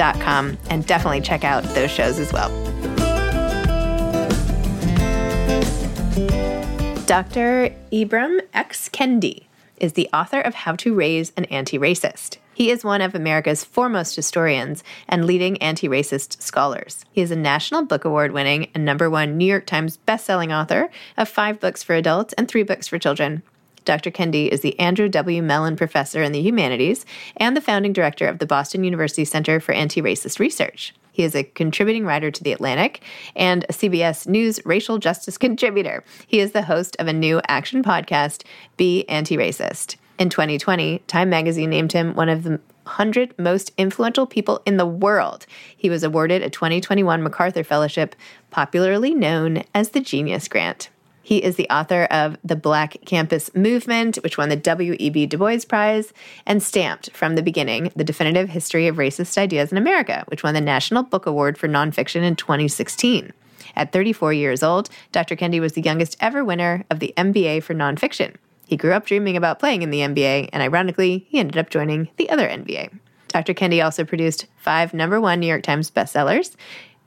and definitely check out those shows as well. Dr. Ibram X. Kendi is the author of How to Raise an Anti Racist. He is one of America's foremost historians and leading anti racist scholars. He is a National Book Award winning and number one New York Times bestselling author of five books for adults and three books for children. Dr. Kendi is the Andrew W. Mellon Professor in the Humanities and the founding director of the Boston University Center for Anti Racist Research. He is a contributing writer to The Atlantic and a CBS News racial justice contributor. He is the host of a new action podcast, Be Anti Racist. In 2020, Time magazine named him one of the 100 most influential people in the world. He was awarded a 2021 MacArthur Fellowship, popularly known as the Genius Grant. He is the author of The Black Campus Movement, which won the W.E.B. Du Bois Prize, and Stamped from the Beginning The Definitive History of Racist Ideas in America, which won the National Book Award for Nonfiction in 2016. At 34 years old, Dr. Kendi was the youngest ever winner of the NBA for nonfiction. He grew up dreaming about playing in the NBA, and ironically, he ended up joining the other NBA. Dr. Kendi also produced five number one New York Times bestsellers.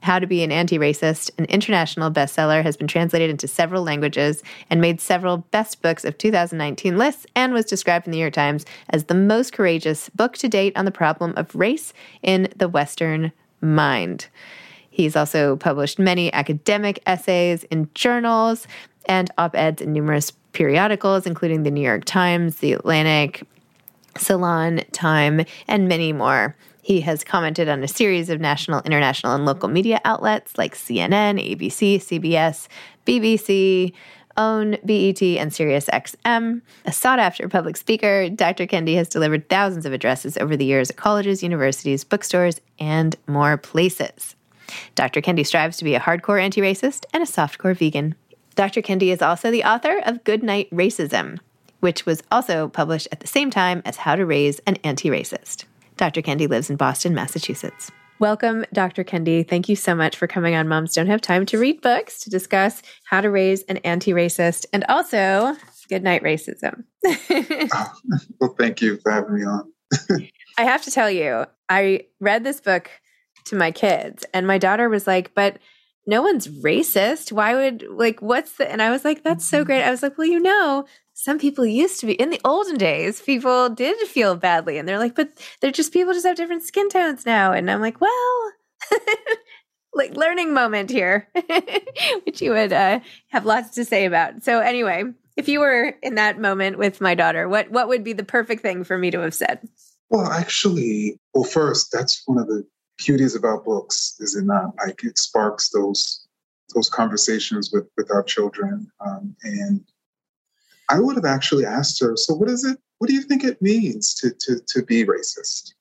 How to Be an Anti Racist, an international bestseller, has been translated into several languages and made several best books of 2019 lists and was described in the New York Times as the most courageous book to date on the problem of race in the Western mind. He's also published many academic essays in journals and op eds in numerous periodicals, including the New York Times, the Atlantic, Salon, Time, and many more. He has commented on a series of national, international, and local media outlets like CNN, ABC, CBS, BBC, OWN, BET, and SiriusXM. A sought after public speaker, Dr. Kendi has delivered thousands of addresses over the years at colleges, universities, bookstores, and more places. Dr. Kendi strives to be a hardcore anti racist and a softcore vegan. Dr. Kendi is also the author of Goodnight Racism, which was also published at the same time as How to Raise an Anti Racist. Dr. Kendi lives in Boston, Massachusetts. Welcome, Dr. Kendi. Thank you so much for coming on Moms Don't Have Time to Read Books to discuss how to raise an anti racist and also Goodnight Racism. Oh, well, thank you for having me on. I have to tell you, I read this book to my kids, and my daughter was like, But no one's racist. Why would like what's the and I was like, that's so mm-hmm. great. I was like, well, you know, some people used to be in the olden days, people did feel badly. And they're like, but they're just people just have different skin tones now. And I'm like, well, like learning moment here, which you would uh, have lots to say about. So anyway, if you were in that moment with my daughter, what what would be the perfect thing for me to have said? Well, actually, well, first, that's one of the beauties about books, is it not? Like it sparks those those conversations with with our children, um, and I would have actually asked her. So, what is it? What do you think it means to to to be racist?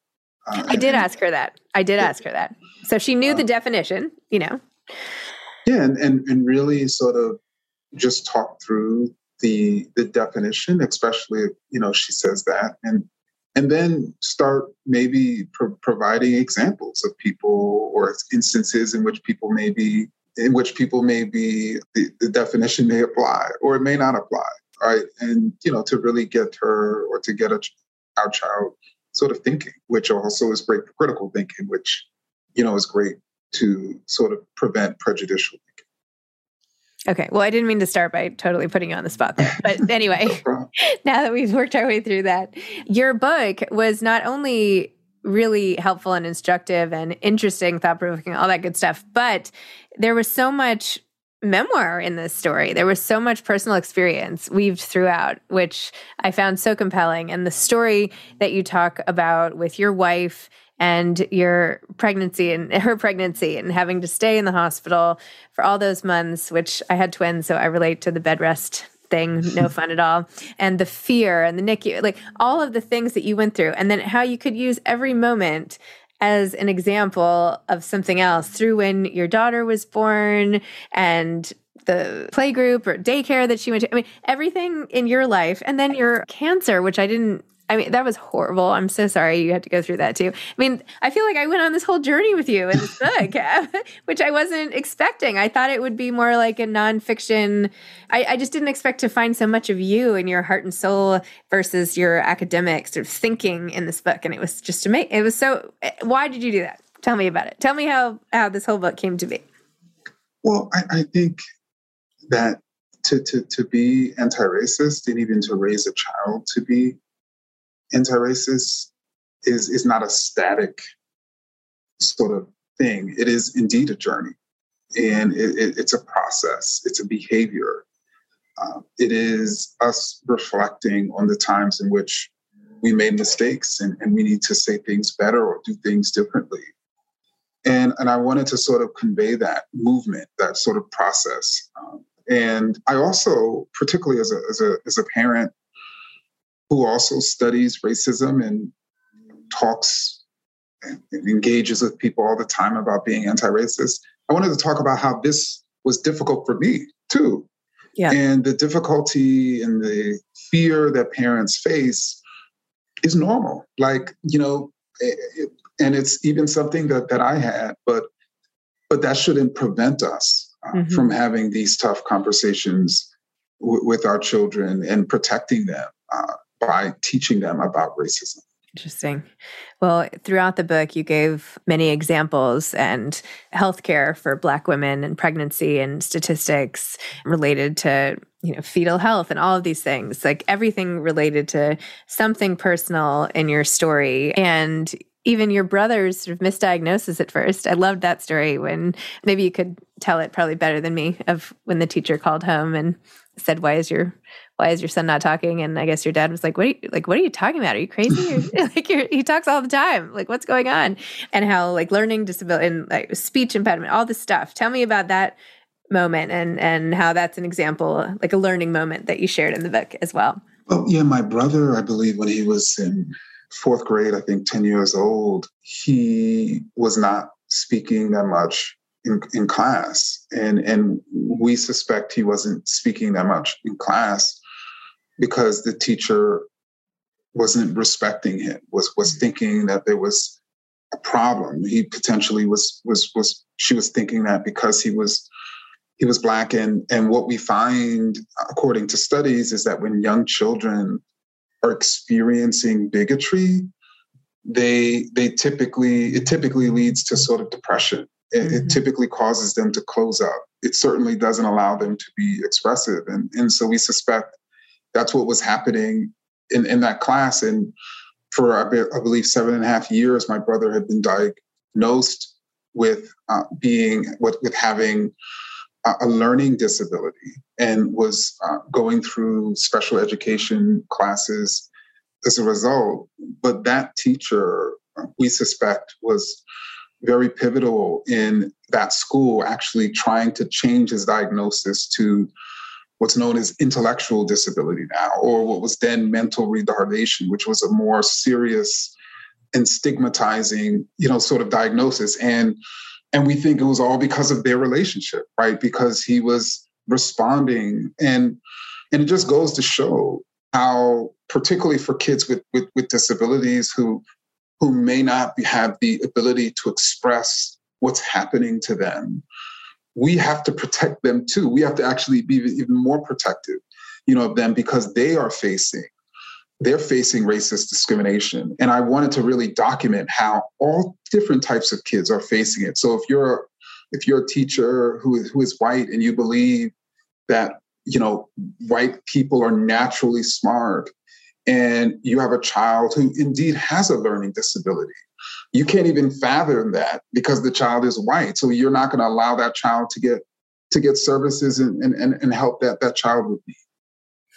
Uh, I did and, ask her that. I did ask her that. So she knew the uh, definition. You know. Yeah, and, and and really sort of just talk through the the definition, especially if, you know she says that, and and then start maybe pro- providing examples of people or instances in which people may be in which people may be the, the definition may apply or it may not apply right and you know to really get her or to get a, our child sort of thinking which also is great for critical thinking which you know is great to sort of prevent prejudicial thinking. Okay. Well, I didn't mean to start by totally putting you on the spot there. But anyway, now that we've worked our way through that, your book was not only really helpful and instructive and interesting, thought provoking, all that good stuff, but there was so much memoir in this story. There was so much personal experience weaved throughout, which I found so compelling. And the story that you talk about with your wife and your pregnancy and her pregnancy and having to stay in the hospital for all those months, which I had twins, so I relate to the bed rest thing, no fun at all. And the fear and the NICU, like all of the things that you went through, and then how you could use every moment as an example of something else through when your daughter was born and the play group or daycare that she went to. I mean, everything in your life, and then your cancer, which I didn't I mean, that was horrible. I'm so sorry you had to go through that too. I mean, I feel like I went on this whole journey with you in this book, which I wasn't expecting. I thought it would be more like a nonfiction. I, I just didn't expect to find so much of you and your heart and soul versus your academic sort of thinking in this book. And it was just amazing. It was so. Eh, why did you do that? Tell me about it. Tell me how how this whole book came to be. Well, I, I think that to, to, to be anti-racist and even to raise a child to be anti-racist is is not a static sort of thing. It is indeed a journey, and it, it, it's a process. It's a behavior. Uh, it is us reflecting on the times in which we made mistakes and, and we need to say things better or do things differently. And, and I wanted to sort of convey that movement, that sort of process. Um, and I also, particularly as a, as a, as a parent who also studies racism and talks and engages with people all the time about being anti-racist. I wanted to talk about how this was difficult for me too. Yeah. And the difficulty and the fear that parents face is normal. Like, you know, it, and it's even something that, that I had, but but that shouldn't prevent us uh, mm-hmm. from having these tough conversations w- with our children and protecting them. Uh, by teaching them about racism. Interesting. Well, throughout the book, you gave many examples and healthcare for Black women and pregnancy and statistics related to you know fetal health and all of these things, like everything related to something personal in your story and even your brother's sort of misdiagnosis at first. I loved that story when maybe you could tell it probably better than me of when the teacher called home and said, "Why is your why is your son not talking? And I guess your dad was like, what are you, like, what are you talking about? Are you crazy? like he talks all the time. Like what's going on? And how like learning disability and like speech impediment, all this stuff. Tell me about that moment and, and how that's an example, like a learning moment that you shared in the book as well. Well, yeah, my brother, I believe when he was in fourth grade, I think 10 years old, he was not speaking that much in, in class. And, and we suspect he wasn't speaking that much in class because the teacher wasn't respecting him, was was mm-hmm. thinking that there was a problem. He potentially was was was she was thinking that because he was he was black and and what we find according to studies is that when young children are experiencing bigotry they they typically it typically leads to sort of depression It, mm-hmm. it typically causes them to close up. It certainly doesn't allow them to be expressive. And, and so we suspect that's what was happening in, in that class. And for, I believe, seven and a half years, my brother had been diagnosed with uh, being, with, with having a learning disability and was uh, going through special education classes as a result. But that teacher, uh, we suspect, was very pivotal in that school actually trying to change his diagnosis to what's known as intellectual disability now, or what was then mental retardation, which was a more serious and stigmatizing, you know, sort of diagnosis. And and we think it was all because of their relationship, right? Because he was responding and and it just goes to show how particularly for kids with with, with disabilities who who may not be, have the ability to express what's happening to them we have to protect them too. We have to actually be even more protective you know of them because they are facing they're facing racist discrimination. And i wanted to really document how all different types of kids are facing it. So if you're if you're a teacher who is, who is white and you believe that you know white people are naturally smart and you have a child who indeed has a learning disability. You can't even fathom that because the child is white. So you're not going to allow that child to get to get services and and, and help that that child would need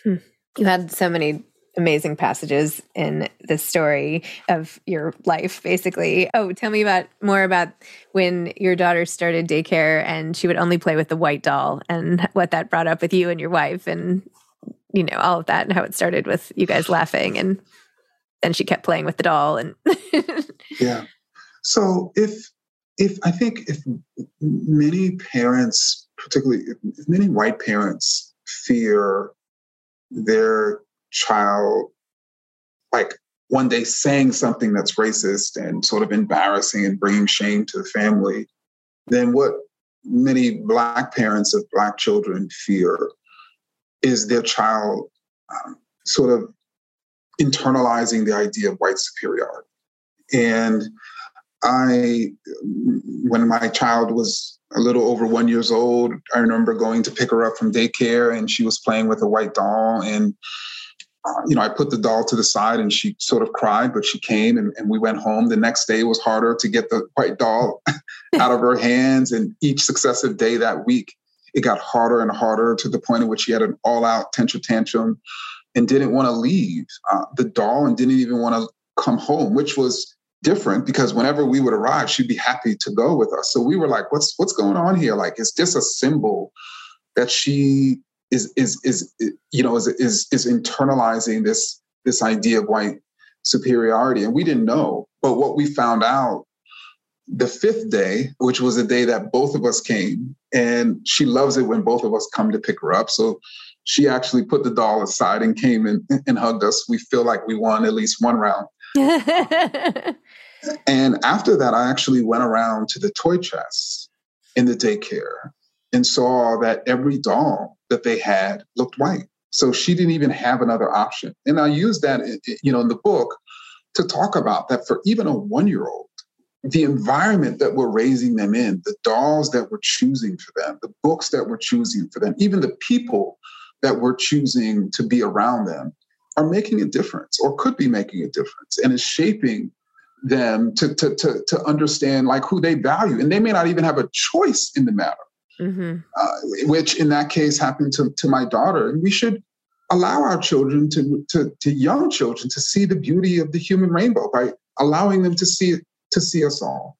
hmm. you had so many amazing passages in the story of your life basically. Oh tell me about more about when your daughter started daycare and she would only play with the white doll and what that brought up with you and your wife and you know all of that and how it started with you guys laughing and then she kept playing with the doll and yeah. So if if i think if many parents particularly if many white parents fear their child like one day saying something that's racist and sort of embarrassing and bringing shame to the family, then what many Black parents of Black children fear is their child um, sort of internalizing the idea of white superiority. And I, when my child was a little over one years old, I remember going to pick her up from daycare and she was playing with a white doll and uh, you know, I put the doll to the side and she sort of cried, but she came and, and we went home. The next day was harder to get the white doll out of her hands. And each successive day that week, it got harder and harder to the point at which she had an all out tantrum tantrum and didn't want to leave uh, the doll and didn't even want to come home, which was different because whenever we would arrive, she'd be happy to go with us. So we were like, what's what's going on here? Like, is this a symbol that she is is is you know is is is internalizing this this idea of white superiority and we didn't know but what we found out the fifth day which was the day that both of us came and she loves it when both of us come to pick her up so she actually put the doll aside and came and, and hugged us we feel like we won at least one round and after that i actually went around to the toy chest in the daycare and saw that every doll that they had looked white. So she didn't even have another option. And I use that, you know, in the book to talk about that for even a one year old, the environment that we're raising them in, the dolls that we're choosing for them, the books that we're choosing for them, even the people that we're choosing to be around them are making a difference or could be making a difference and is shaping them to, to, to, to understand like who they value. And they may not even have a choice in the matter mm-hmm. uh, which in that case happened to, to my daughter. And we should allow our children to, to, to young children to see the beauty of the human rainbow by allowing them to see it, to see us all.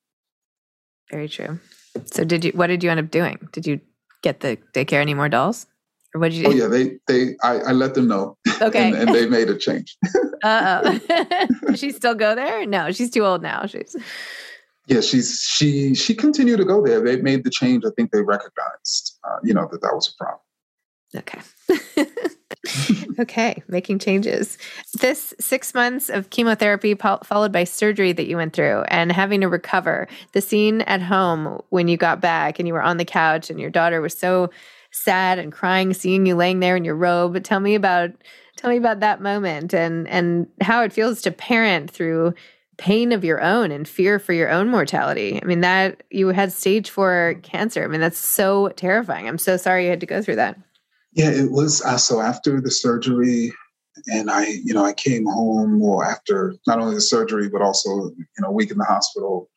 Very true. So did you, what did you end up doing? Did you get the daycare any more dolls? Or what did you do? Oh yeah, they, they, I, I let them know. Okay. and, and they made a change. uh oh. Does she still go there? No, she's too old now. She's yeah, she's she she continued to go there. They made the change. I think they recognized, uh, you know, that that was a problem. Okay. okay, making changes. This six months of chemotherapy po- followed by surgery that you went through and having to recover. The scene at home when you got back and you were on the couch and your daughter was so sad and crying, seeing you laying there in your robe. Tell me about tell me about that moment and and how it feels to parent through pain of your own and fear for your own mortality. I mean, that you had stage four cancer. I mean, that's so terrifying. I'm so sorry you had to go through that. Yeah, it was. Uh, so after the surgery, and I, you know, I came home well after not only the surgery but also, you know, a week in the hospital.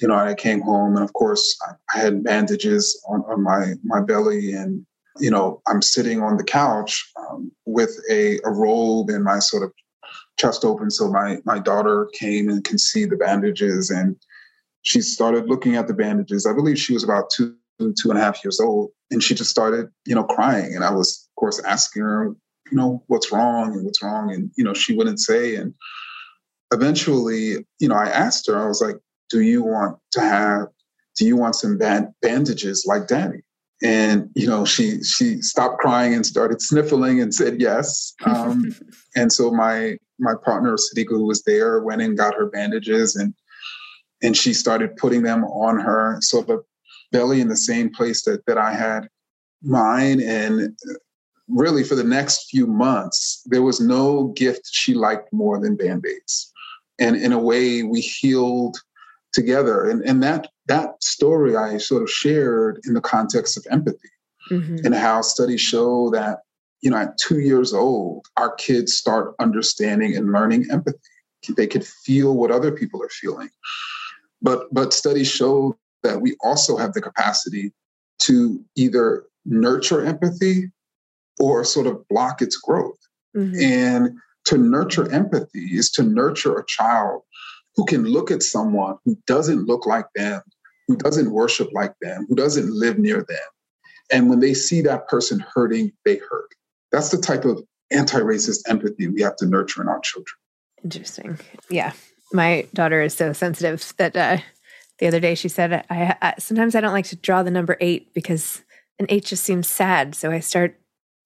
You know, I came home, and of course, I, I had bandages on, on my my belly, and you know, I'm sitting on the couch um, with a, a robe and my sort of chest open. So my my daughter came and can see the bandages, and she started looking at the bandages. I believe she was about two two and a half years old, and she just started, you know, crying. And I was, of course, asking her, you know, what's wrong and what's wrong, and you know, she wouldn't say. And eventually, you know, I asked her, I was like, "Do you want to have? Do you want some band- bandages like daddy? and you know she she stopped crying and started sniffling and said yes um, and so my my partner Sadiqa, who was there went and got her bandages and and she started putting them on her So of belly in the same place that that I had mine and really for the next few months there was no gift she liked more than band-aids and in a way we healed together and and that that story I sort of shared in the context of empathy mm-hmm. and how studies show that, you know, at two years old, our kids start understanding and learning empathy. They could feel what other people are feeling. But but studies show that we also have the capacity to either nurture empathy or sort of block its growth. Mm-hmm. And to nurture empathy is to nurture a child who can look at someone who doesn't look like them who doesn't worship like them, who doesn't live near them. And when they see that person hurting, they hurt. That's the type of anti racist empathy we have to nurture in our children. Interesting. Yeah. My daughter is so sensitive that uh, the other day she said, I, I, sometimes I don't like to draw the number eight because an eight just seems sad. So I start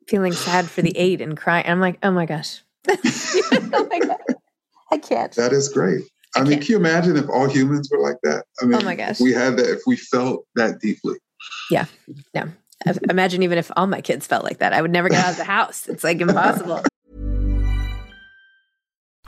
feeling sad for the eight and crying. I'm like, oh my gosh. oh my God. I can't. That is great. I, mean, can you imagine if all humans were like that? I mean, oh my gosh. we had that, if we felt that deeply. Yeah. Yeah. Imagine even if all my kids felt like that. I would never get out of the house. It's like impossible.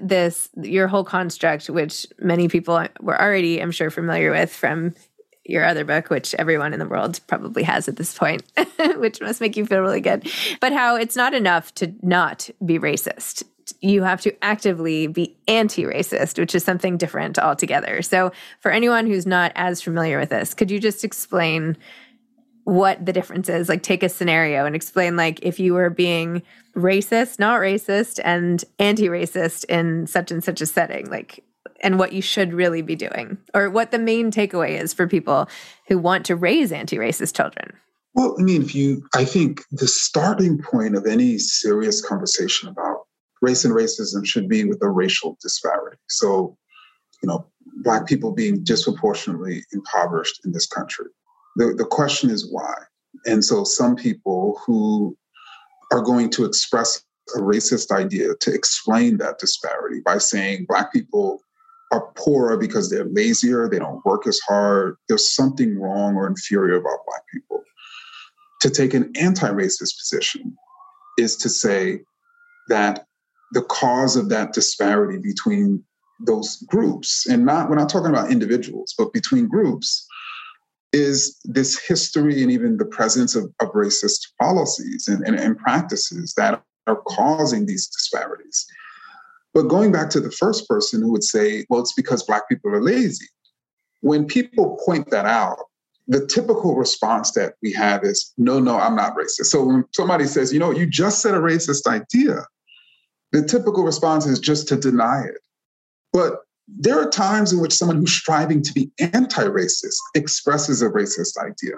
this your whole construct, which many people were already, I'm sure, familiar with from your other book, which everyone in the world probably has at this point, which must make you feel really good. But how it's not enough to not be racist. You have to actively be anti racist, which is something different altogether. So, for anyone who's not as familiar with this, could you just explain what the difference is? Like, take a scenario and explain, like, if you were being racist, not racist, and anti racist in such and such a setting, like, and what you should really be doing, or what the main takeaway is for people who want to raise anti racist children. Well, I mean, if you, I think the starting point of any serious conversation about race and racism should be with a racial disparity. So, you know, Black people being disproportionately impoverished in this country. The, the question is why. And so, some people who are going to express a racist idea to explain that disparity by saying Black people are poorer because they're lazier, they don't work as hard, there's something wrong or inferior about Black people. To take an anti racist position is to say that the cause of that disparity between those groups, and not, we're not talking about individuals, but between groups, is this history and even the presence of, of racist policies and, and, and practices that are causing these disparities. But going back to the first person who would say, well, it's because Black people are lazy. When people point that out, the typical response that we have is, no, no, I'm not racist. So when somebody says, you know, you just said a racist idea, the typical response is just to deny it. But there are times in which someone who's striving to be anti racist expresses a racist idea.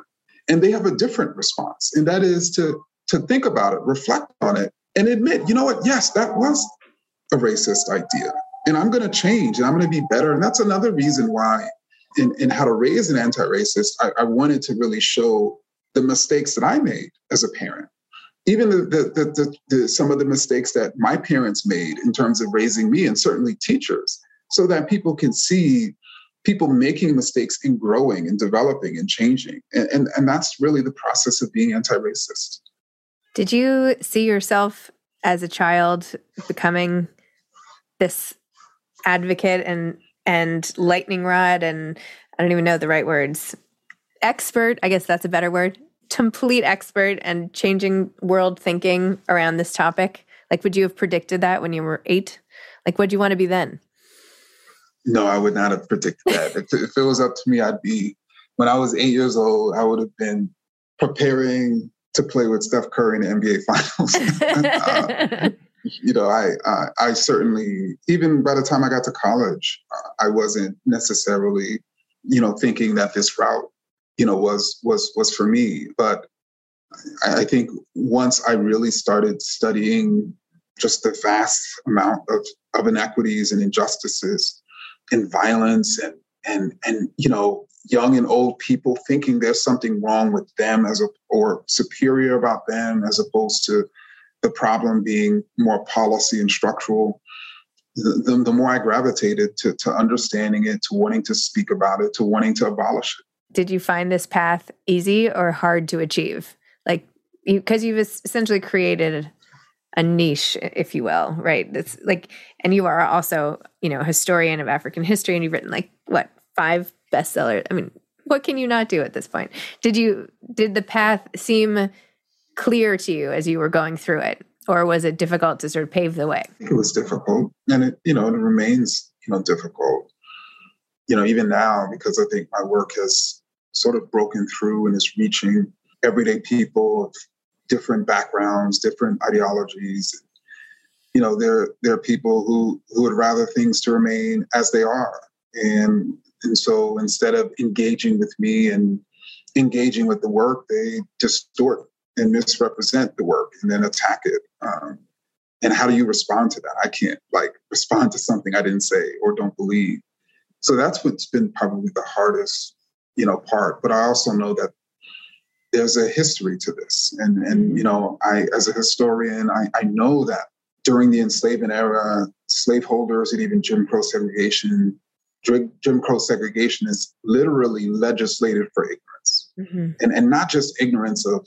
And they have a different response. And that is to, to think about it, reflect on it, and admit, you know what, yes, that was a racist idea. And I'm going to change and I'm going to be better. And that's another reason why, in, in how to raise an anti racist, I, I, wanted to really show the mistakes that I made as a parent. Even the, the, the, the, some of the mistakes that my parents made in terms of raising me, and certainly teachers, so that people can see people making mistakes and growing and developing and changing. And, and, and that's really the process of being anti racist. Did you see yourself as a child becoming this advocate and and lightning rod and I don't even know the right words. Expert, I guess that's a better word. Complete expert and changing world thinking around this topic. Like, would you have predicted that when you were eight? Like, what do you want to be then? No, I would not have predicted that. if, if it was up to me, I'd be, when I was eight years old, I would have been preparing to play with Steph Curry in the NBA Finals. uh, you know, I, uh, I certainly, even by the time I got to college, I wasn't necessarily, you know, thinking that this route, you know, was was was for me. But I, I think once I really started studying just the vast amount of of inequities and injustices and violence and and and you know young and old people thinking there's something wrong with them as a or superior about them as opposed to the problem being more policy and structural, the, the, more I gravitated to, to understanding it, to wanting to speak about it, to wanting to abolish it. Did you find this path easy or hard to achieve? Like, because you, have essentially created a niche, if you will, right? That's like, and you are also, you know, historian of African history, and you've written like what five bestsellers. I mean, what can you not do at this point? Did you did the path seem clear to you as you were going through it? Or was it difficult to sort of pave the way? It was difficult. And it, you know, it remains, you know, difficult. You know, even now, because I think my work has sort of broken through and is reaching everyday people different backgrounds, different ideologies. You know, there there are people who who would rather things to remain as they are. And and so instead of engaging with me and engaging with the work, they distort and misrepresent the work and then attack it. Um, and how do you respond to that? I can't like respond to something I didn't say or don't believe. So that's what's been probably the hardest, you know, part. But I also know that there's a history to this, and and you know, I as a historian, I, I know that during the enslavement era, slaveholders and even Jim Crow segregation, Jim Crow segregation is literally legislated for ignorance, mm-hmm. and and not just ignorance of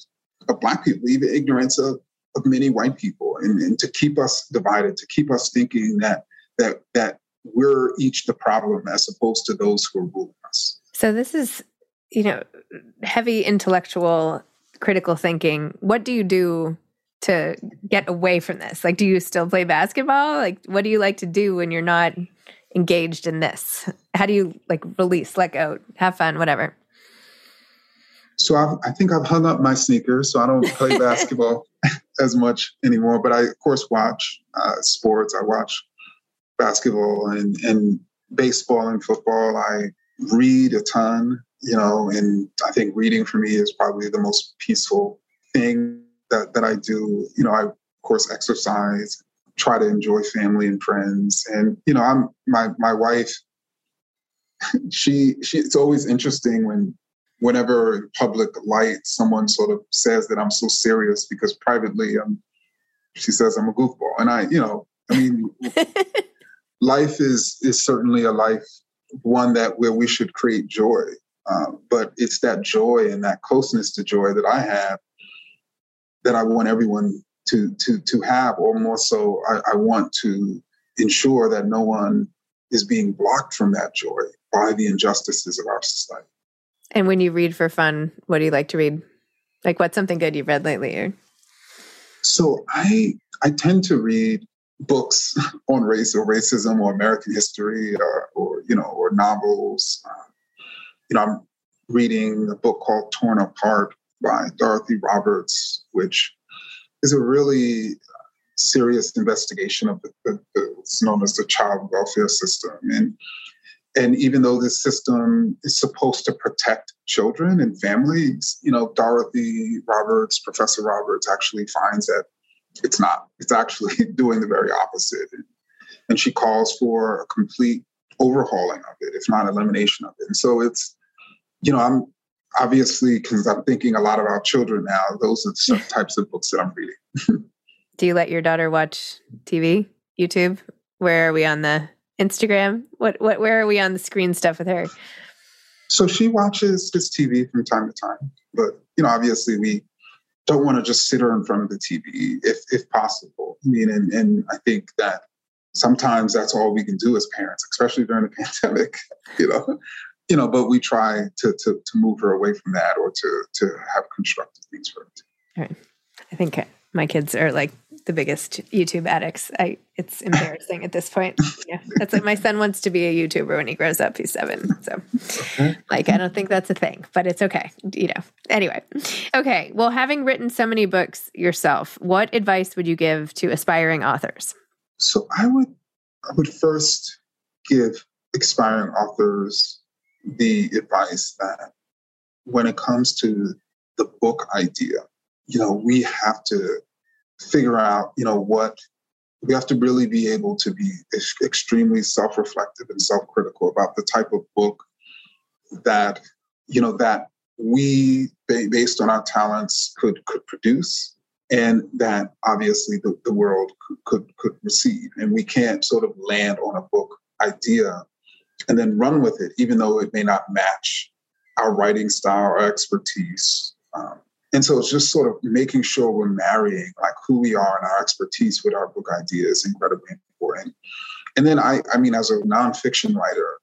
of Black people, even ignorance of, of many white people, and, and to keep us divided, to keep us thinking that that that we're each the problem as opposed to those who are ruling us. So this is, you know, heavy intellectual critical thinking. What do you do to get away from this? Like do you still play basketball? Like what do you like to do when you're not engaged in this? How do you like release, let go, have fun, whatever? So I've, i think I've hung up my sneakers, so I don't play basketball as much anymore. But I, of course, watch uh, sports. I watch basketball and, and baseball and football. I read a ton, you know, and I think reading for me is probably the most peaceful thing that, that I do. You know, I, of course, exercise, try to enjoy family and friends. And, you know, I'm my, my wife, she, she, it's always interesting when whenever in public light someone sort of says that I'm so serious because privately I'm she says I'm a goofball. And I, you know, I mean life is is certainly a life one that where we should create joy. Um, but it's that joy and that closeness to joy that I have that I want everyone to to to have, or more so, I, I want to ensure that no one is being blocked from that joy by the injustices of our society. And when you read for fun, what do you like to read? Like, what's something good you've read lately? Or? So I I tend to read books on race or racism or American history or, or you know or novels. Uh, you know, I'm reading a book called Torn Apart by Dorothy Roberts, which is a really serious investigation of the, the, the, what's known as the child welfare system and and even though this system is supposed to protect children and families, you know, Dorothy Roberts, Professor Roberts actually finds that it's not. It's actually doing the very opposite. And she calls for a complete overhauling of it, if not elimination of it. And so it's, you know, I'm obviously, because I'm thinking a lot about children now, those are the types of books that I'm reading. Do you let your daughter watch TV, YouTube? Where are we on the Instagram? What what where are we on the screen stuff with her? So she watches this TV from time to time, but you know, obviously we don't want to just sit her in front of the TV if if possible. I mean, and, and I think that sometimes that's all we can do as parents, especially during the pandemic. You know, you know, but we try to to to move her away from that or to to have constructive things for her. Right. I think my kids are like the biggest YouTube addicts. I it's embarrassing at this point. Yeah, that's like my son wants to be a YouTuber when he grows up. He's seven, so like I don't think that's a thing, but it's okay. You know. Anyway, okay. Well, having written so many books yourself, what advice would you give to aspiring authors? So I would I would first give aspiring authors the advice that when it comes to the book idea, you know, we have to figure out, you know, what we have to really be able to be extremely self-reflective and self-critical about the type of book that, you know, that we, based on our talents, could could produce, and that obviously the, the world could, could could receive. And we can't sort of land on a book idea and then run with it, even though it may not match our writing style or expertise. Um, and so it's just sort of making sure we're marrying like who we are and our expertise with our book idea is incredibly important. And then I, I mean, as a nonfiction writer,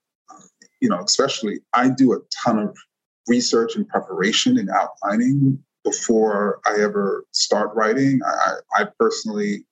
you know, especially I do a ton of research and preparation and outlining before I ever start writing. I, I personally,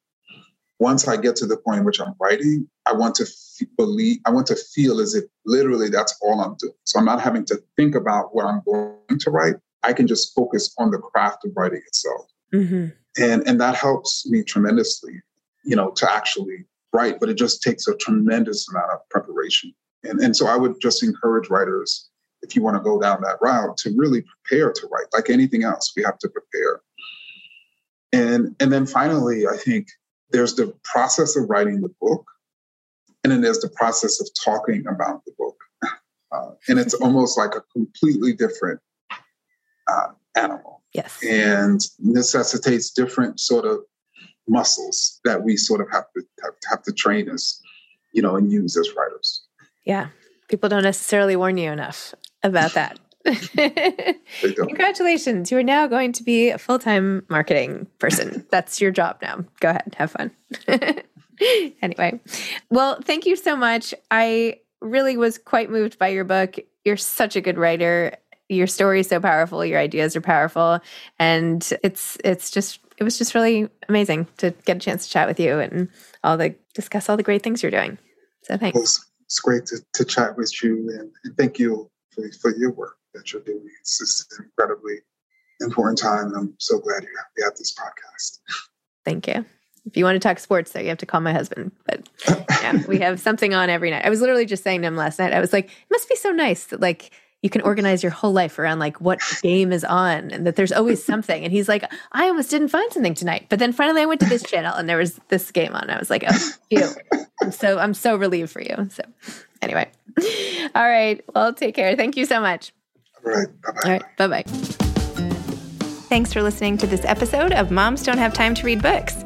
once I get to the point in which I'm writing, I want to f- believe, I want to feel as if literally that's all I'm doing. So I'm not having to think about what I'm going to write. I can just focus on the craft of writing itself. Mm-hmm. And, and that helps me tremendously, you know, to actually write, but it just takes a tremendous amount of preparation. And, and so I would just encourage writers, if you want to go down that route, to really prepare to write. Like anything else, we have to prepare. And, and then finally, I think there's the process of writing the book, and then there's the process of talking about the book. Uh, and it's almost like a completely different uh, animal. Yes. And necessitates different sort of muscles that we sort of have to have, have to train as, you know, and use as writers. Yeah. People don't necessarily warn you enough about that. Congratulations. You are now going to be a full time marketing person. That's your job now. Go ahead, have fun. anyway, well, thank you so much. I really was quite moved by your book. You're such a good writer. Your story is so powerful. Your ideas are powerful, and it's it's just it was just really amazing to get a chance to chat with you and all the discuss all the great things you're doing. So thanks. Well, it's, it's, great to, to chat with you, and, and thank you for, for your work that you're doing. It's just an incredibly important time, and I'm so glad you have, you have this podcast. Thank you. If you want to talk sports, though, you have to call my husband. But yeah, we have something on every night. I was literally just saying to him last night. I was like, it must be so nice that like you can organize your whole life around like what game is on and that there's always something. And he's like, I almost didn't find something tonight. But then finally I went to this channel and there was this game on. I was like, oh, you. I'm so I'm so relieved for you. So anyway. All right. Well, take care. Thank you so much. All right. Bye-bye. All right. Bye-bye. Thanks for listening to this episode of Moms Don't Have Time to Read Books.